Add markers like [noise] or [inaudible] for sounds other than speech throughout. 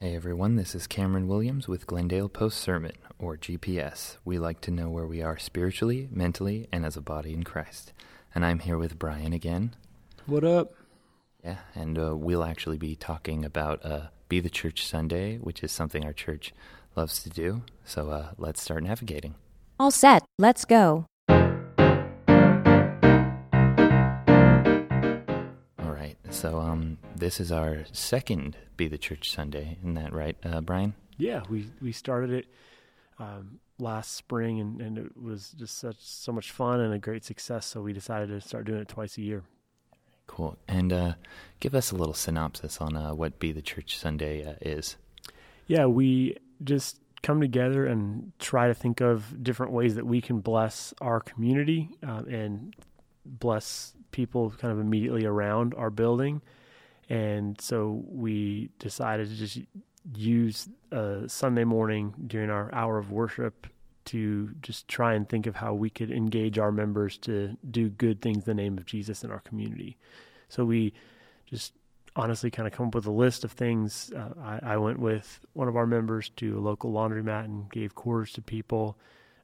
Hey everyone, this is Cameron Williams with Glendale Post Sermon, or GPS. We like to know where we are spiritually, mentally, and as a body in Christ. And I'm here with Bryan again. What up? Yeah, and uh, we'll actually be talking about uh, Be the Church Sunday, which is something our church loves to do. So uh, let's start navigating. All set, let's go. So um, this is our second Be the Church Sunday, isn't that right, uh, Bryan? Yeah, we we started it um, last spring, and, and it was just such so much fun and a great success. So we decided to start doing it twice a year. Cool. And uh, give us a little synopsis on uh, what Be the Church Sunday uh, is. Yeah, we just come together and try to think of different ways that we can bless our community uh, and bless people kind of immediately around our building. And so we decided to just use a Sunday morning during our hour of worship to just try and think of how we could engage our members to do good things in the name of Jesus in our community. So we just honestly kind of come up with a list of things. Uh, I, I, went with one of our members to a local laundromat and gave quarters to people.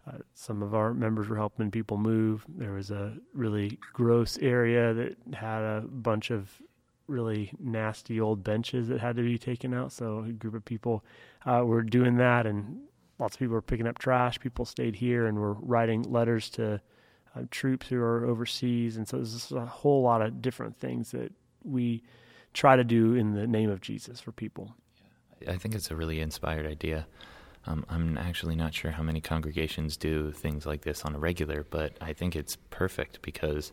Uh, some of our members were helping people move. There was a really gross area that had a bunch of really nasty old benches that had to be taken out. So a group of people uh, were doing that, and lots of people were picking up trash. People stayed here and were writing letters to uh, troops who are overseas. And so there's a whole lot of different things that we try to do in the name of Jesus for people. I think it's a really inspired idea. Um, I'm actually not sure how many congregations do things like this on a regular, but I think it's perfect because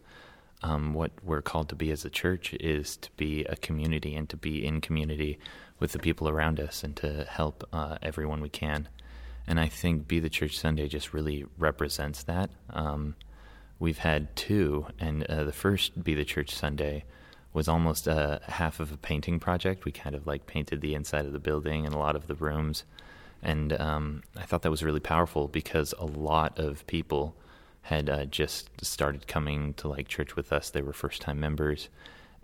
um, what we're called to be as a church is to be a community and to be in community with the people around us and to help uh, everyone we can. And I think Be the Church Sunday just really represents that. Um, we've had two, and uh, the first Be the Church Sunday was almost a half of a painting project. We kind of like painted the inside of the building and a lot of the rooms, and um, I thought that was really powerful because a lot of people had uh, just started coming to like church with us. They were first time members,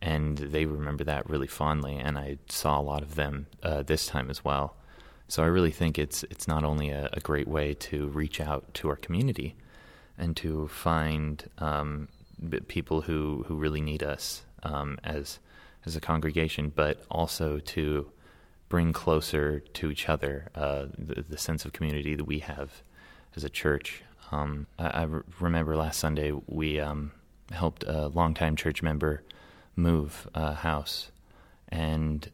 and they remember that really fondly. And I saw a lot of them uh, this time as well. So I really think it's it's not only a, a great way to reach out to our community and to find um, people who, who really need us um, as as a congregation, but also to bring closer to each other uh, the, the, sense of community that we have as a church. Um, I, I re- remember last Sunday we um, helped a longtime church member move a house, and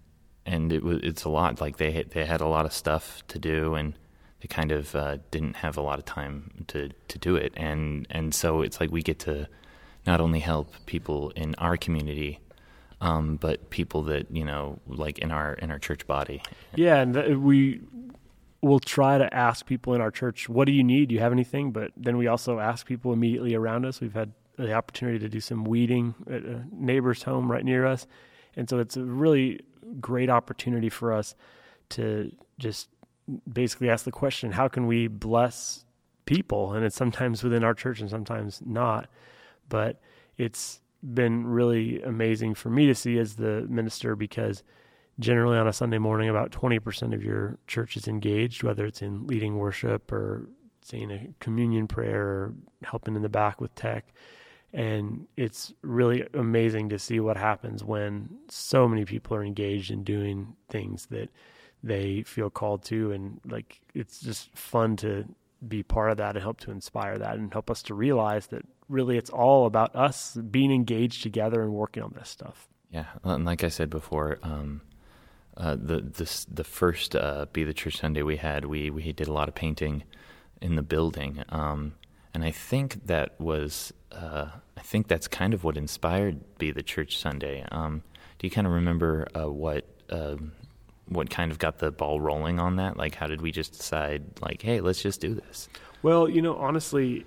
and it was it's a lot. Like they had, they had a lot of stuff to do, and they kind of uh, didn't have a lot of time to to do it, and and so it's like we get to not only help people in our community, um, but people that you know, like in our in our church body. Yeah, and th- we will try to ask people in our church, "What do you need? Do you have anything?" But then we also ask people immediately around us. We've had the opportunity to do some weeding at a neighbor's home right near us, and so it's a really great opportunity for us to just basically ask the question, "How can we bless people?" And it's sometimes within our church and sometimes not but it's been really amazing for me to see as the minister because generally on a Sunday morning, about 20% of your church is engaged, whether it's in leading worship or saying a communion prayer or helping in the back with tech. And it's really amazing to see what happens when so many people are engaged in doing things that they feel called to. And like, it's just fun to be part of that and help to inspire that and help us to realize that really it's all about us being engaged together and working on this stuff. Yeah, and like I said before, um, uh, the this the first uh, Be the Church Sunday we had, we we did a lot of painting in the building, um, and I think that was uh, I think that's kind of what inspired Be the Church Sunday. Um, do you kind of remember uh, what? Um, what kind of got the ball rolling on that? Like, how did we just decide, like, hey, let's just do this? Well, you know, honestly,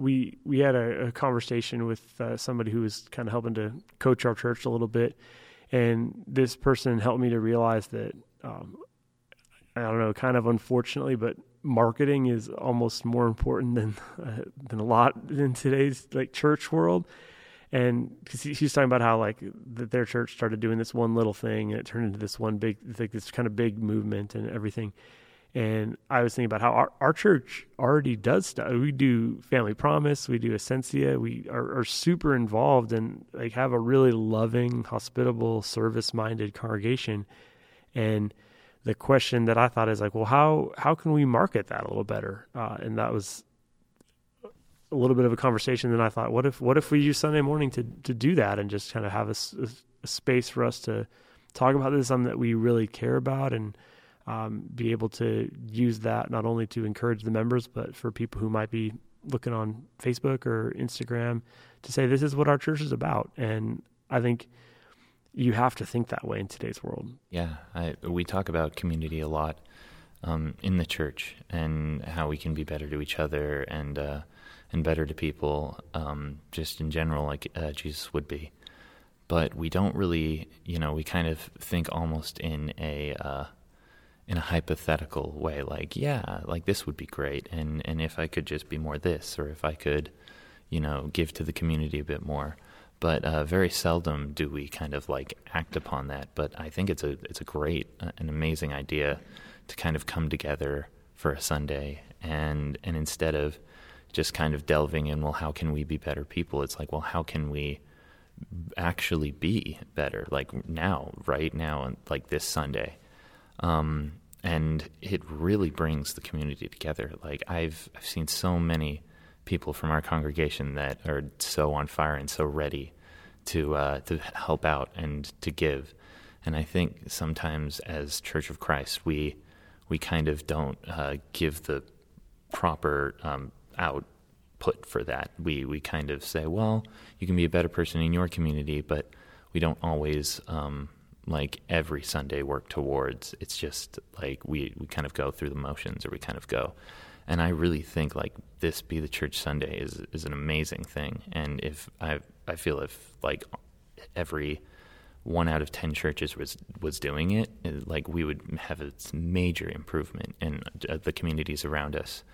we we had a, a conversation with uh, somebody who was kind of helping to coach our church a little bit, and this person helped me to realize that um, I don't know, kind of unfortunately, but marketing is almost more important than uh, than a lot in today's like church world. and because he, he's talking about how like that their church started doing this one little thing and it turned into this one big like this kind of big movement and everything and I was thinking about how our, our church already does stuff. We do Family Promise, we do Essentia, we are, are super involved and like have a really loving, hospitable, service-minded congregation. And the question that I thought is like, well, how how can we market that a little better? Uh, and that was a little bit of a conversation. Then I thought, what if what if we use Sunday morning to to do that and just kind of have a, a, a space for us to talk about this, something that we really care about and um, be able to use that not only to encourage the members, but for people who might be looking on Facebook or Instagram to say, this is what our church is about. And I think you have to think that way in today's world. Yeah, I, we talk about community a lot um, in the church and how we can be better to each other and uh, and better to people, um, just in general, like uh, Jesus would be. But we don't really, you know, we kind of think almost in a uh, in a hypothetical way, like, yeah, like this would be great, and and if I could just be more this, or if I could, you know, give to the community a bit more. But uh, very seldom do we kind of like act upon that. But I think it's a it's a great, uh, an amazing idea to kind of come together for a Sunday, and and instead of just kind of delving in, well, how can we be better people? It's like, well, how can we actually be better? Like now, right now, and like this Sunday. Um, and it really brings the community together. Like I've I've seen so many people from our congregation that are so on fire and so ready to uh, to help out and to give. And I think sometimes as Church of Christ, we we kind of don't uh, give the proper um, output for that. We we kind of say, well, you can be a better person in your community, but we don't always um, like every Sunday work towards. It's just like we, we kind of go through the motions or we kind of go. And I really think like this be the church Sunday is is an amazing thing. And if I I feel if like every one out of ten churches was was doing it, like we would have a major improvement in uh, the communities around us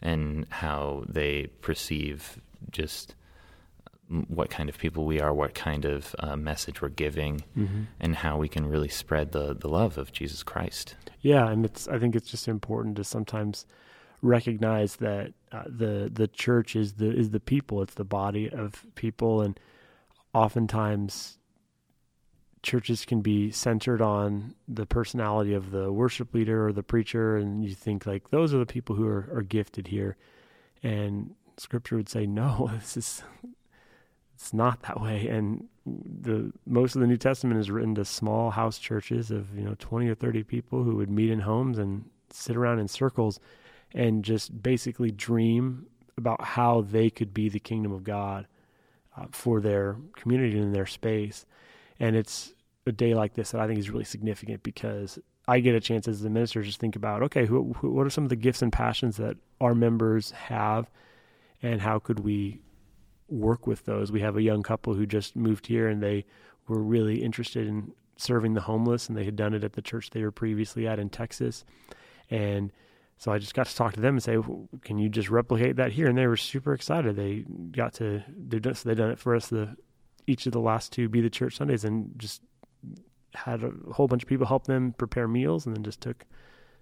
and how they perceive just what kind of people we are, what kind of uh, message we're giving, mm-hmm. and how we can really spread the the love of Jesus Christ. Yeah, and it's I think it's just important to sometimes recognize that uh, the the church is the is the people, it's the body of people, and oftentimes churches can be centered on the personality of the worship leader or the preacher, and you think like those are the people who are, are gifted here, and Scripture would say [laughs] no, this is it's not that way. And the most of the New Testament is written to small house churches of you know twenty or thirty people who would meet in homes and sit around in circles and just basically dream about how they could be the kingdom of God uh, for their community and their space. And it's a day like this that I think is really significant because I get a chance as the minister to just think about okay, who, who, what are some of the gifts and passions that our members have, and how could we work with those. We have a young couple who just moved here and they were really interested in serving the homeless and they had done it at the church they were previously at in Texas. And so I just got to talk to them and say, "Can you just replicate that here?" And they were super excited. They got to they done so they done it for us the each of the last two be the church Sundays and just had a whole bunch of people help them prepare meals and then just took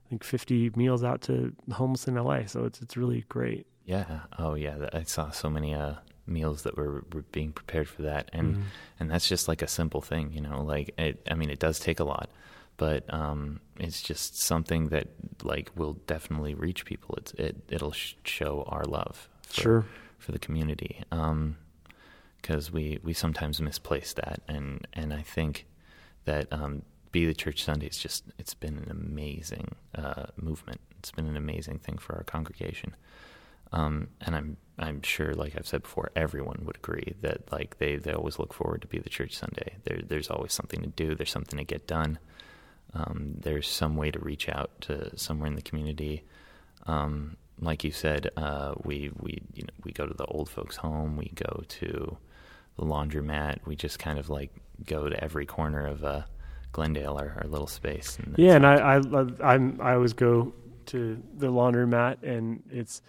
I think 50 meals out to the homeless in LA. So it's it's really great. Yeah. Oh yeah. I saw so many uh meals that were, were being prepared for that. And mm-hmm. and that's just like a simple thing you know like it, i mean it does take a lot but um, it's just something that like will definitely reach people. It's it it'll sh- show our love for, sure. for the community um because we we sometimes misplace that. And and i think that um be the church sunday is just it's been an amazing uh, movement. It's been an amazing thing for our congregation. Um, and I'm I'm sure, like I've said before, everyone would agree that like they, they always look forward to be the church Sunday. There there's always something to do. There's something to get done. Um, there's some way to reach out to somewhere in the community. Um, like you said, uh, we we you know we go to the old folks' home. We go to the laundromat. We just kind of like go to every corner of uh, Glendale, our, our little space. And yeah, and I I I'm I always go to the laundromat, and it's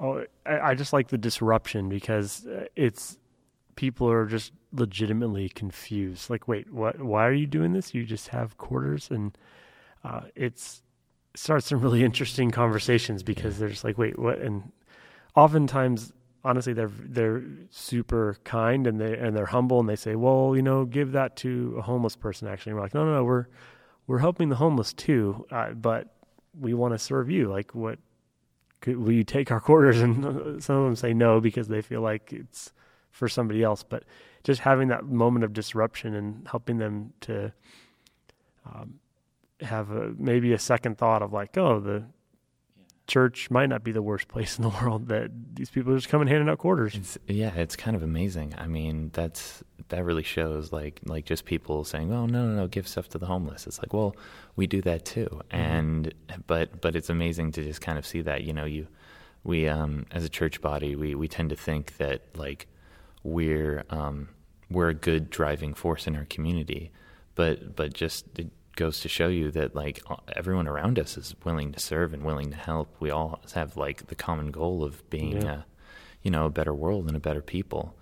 Oh, I, I just like the disruption because uh, it's people are just legitimately confused. Like, wait, what? Why are you doing this? You just have quarters, and uh, it's it starts some really [laughs] interesting conversations because Yeah. they're just like, wait, what? And oftentimes, honestly, they're they're super kind and they and they're humble and they say, well, you know, give that to a homeless person. Actually, and we're like, no, no, no, we're we're helping the homeless too, uh, but we want to serve you. Like, what? Could, will you take our quarters? [laughs] And some of them say no because they feel like it's for somebody else. But just having that moment of disruption and helping them to um, have a, maybe a second thought of like, oh, the church might not be the worst [laughs] place in the world. That these people are just coming handing out quarters. It's yeah, it's kind of amazing. I mean, that's that really shows like like just people saying, "Oh, no, no, no, give stuff to the homeless." It's like, well, we do that too, and but but it's amazing to just kind of see that. You know, you we um as a church body, we we tend to think that like we're um we're a good driving force in our community, but but just it goes to show you that like everyone around us is willing to serve and willing to help. We all have like the common goal of being Yeah. a you know a better world and a better people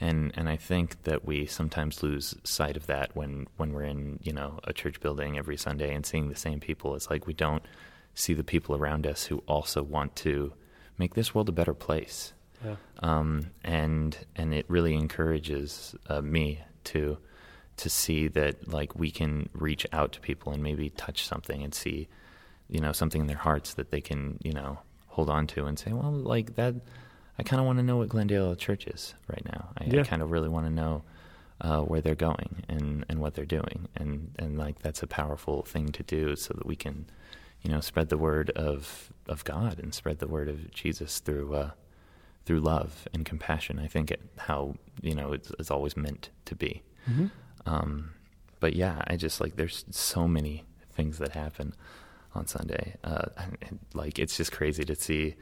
and and I think that we sometimes lose sight of that when when we're in you know a church building every Sunday and seeing the same people. It's like we don't see the people around us who also want to make this world a better place. Yeah. Um, and and it really encourages uh, me to to see that like we can reach out to people and maybe touch something and see you know something in their hearts that they can you know hold on to and say well like that I kind of want to know what Glendale Church is right now. I, Yeah. I kind of really want to know uh, where they're going and, and what they're doing, and and like that's a powerful thing to do, so that we can, you know, spread the word of of God and spread the word of Jesus through uh, through love and compassion. I think it, how you know it's, it's always meant to be. Mm-hmm. Um, but yeah, I just like there's so many things that happen on Sunday. Uh, like it's just crazy to see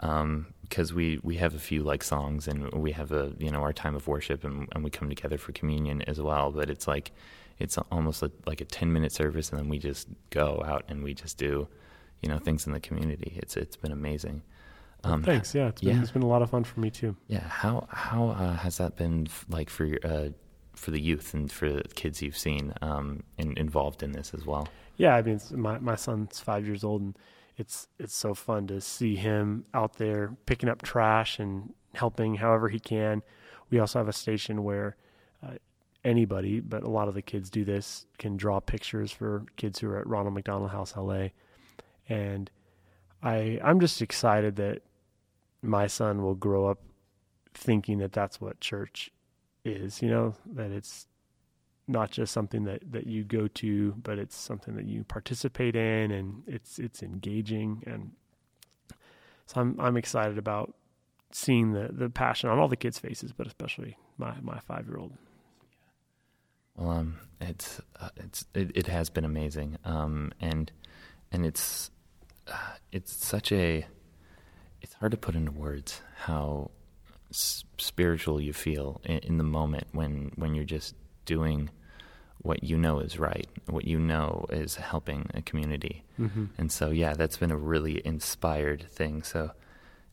because we we have a few like songs and we have a you know our time of worship and, and we come together for communion as well. But it's like it's almost like, like a ten minute service and then we just go out and we just do you know things in the community. It's it's been amazing. Um, Thanks. Yeah, it's been yeah. it's been a lot of fun for me too. Yeah, how how uh, has that been f- like for your, uh, for the youth and for the kids you've seen um, in, involved in this as well? Yeah, I mean, it's, my my son's five years old, and it's it's so fun to see him out there picking up trash and helping however he can. We also have a station where uh, anybody, but a lot of the kids do this, can draw pictures for kids who are at Ronald McDonald House LA, and I I'm just excited that my son will grow up thinking that that's what church is. You know that it's not just something that, that you go to, but it's something that you participate in, and it's it's engaging, and so I'm I'm excited about seeing the the passion on all the kids' faces, but especially my my five year old. Well, um, it's uh, it's it, it has been amazing, um, and and it's uh, it's such a it's hard to put into words how s- spiritual you feel in, in the moment when when you're just doing what you know is right, what you know is helping a community. Mm-hmm. And so, yeah, that's been a really inspired thing. So,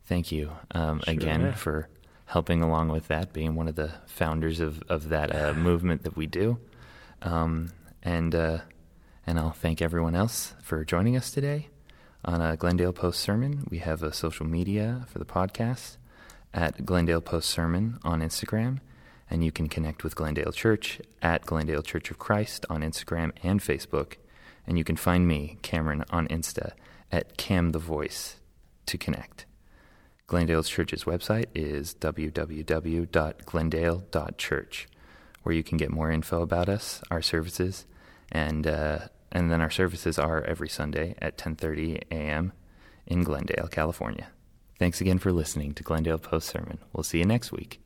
thank you um, Sure, again yeah. for helping along with that, being one of the founders of, of that uh, [sighs] movement that we do. Um, and uh, and I'll thank everyone else for joining us today on a Glendale Post Sermon. We have a social media for the podcast at Glendale Post Sermon on Instagram. And you can connect with Glendale Church at Glendale Church of Christ on Instagram and Facebook. And you can find me, Cameron, on Insta at Cam the Voice to connect. Glendale Church's website is www.glendale.church, where you can get more info about us, our services, and uh, and then our services are every Sunday at 10:30 a.m. in Glendale, California. Thanks again for listening to Glendale Post Sermon. We'll see you next week.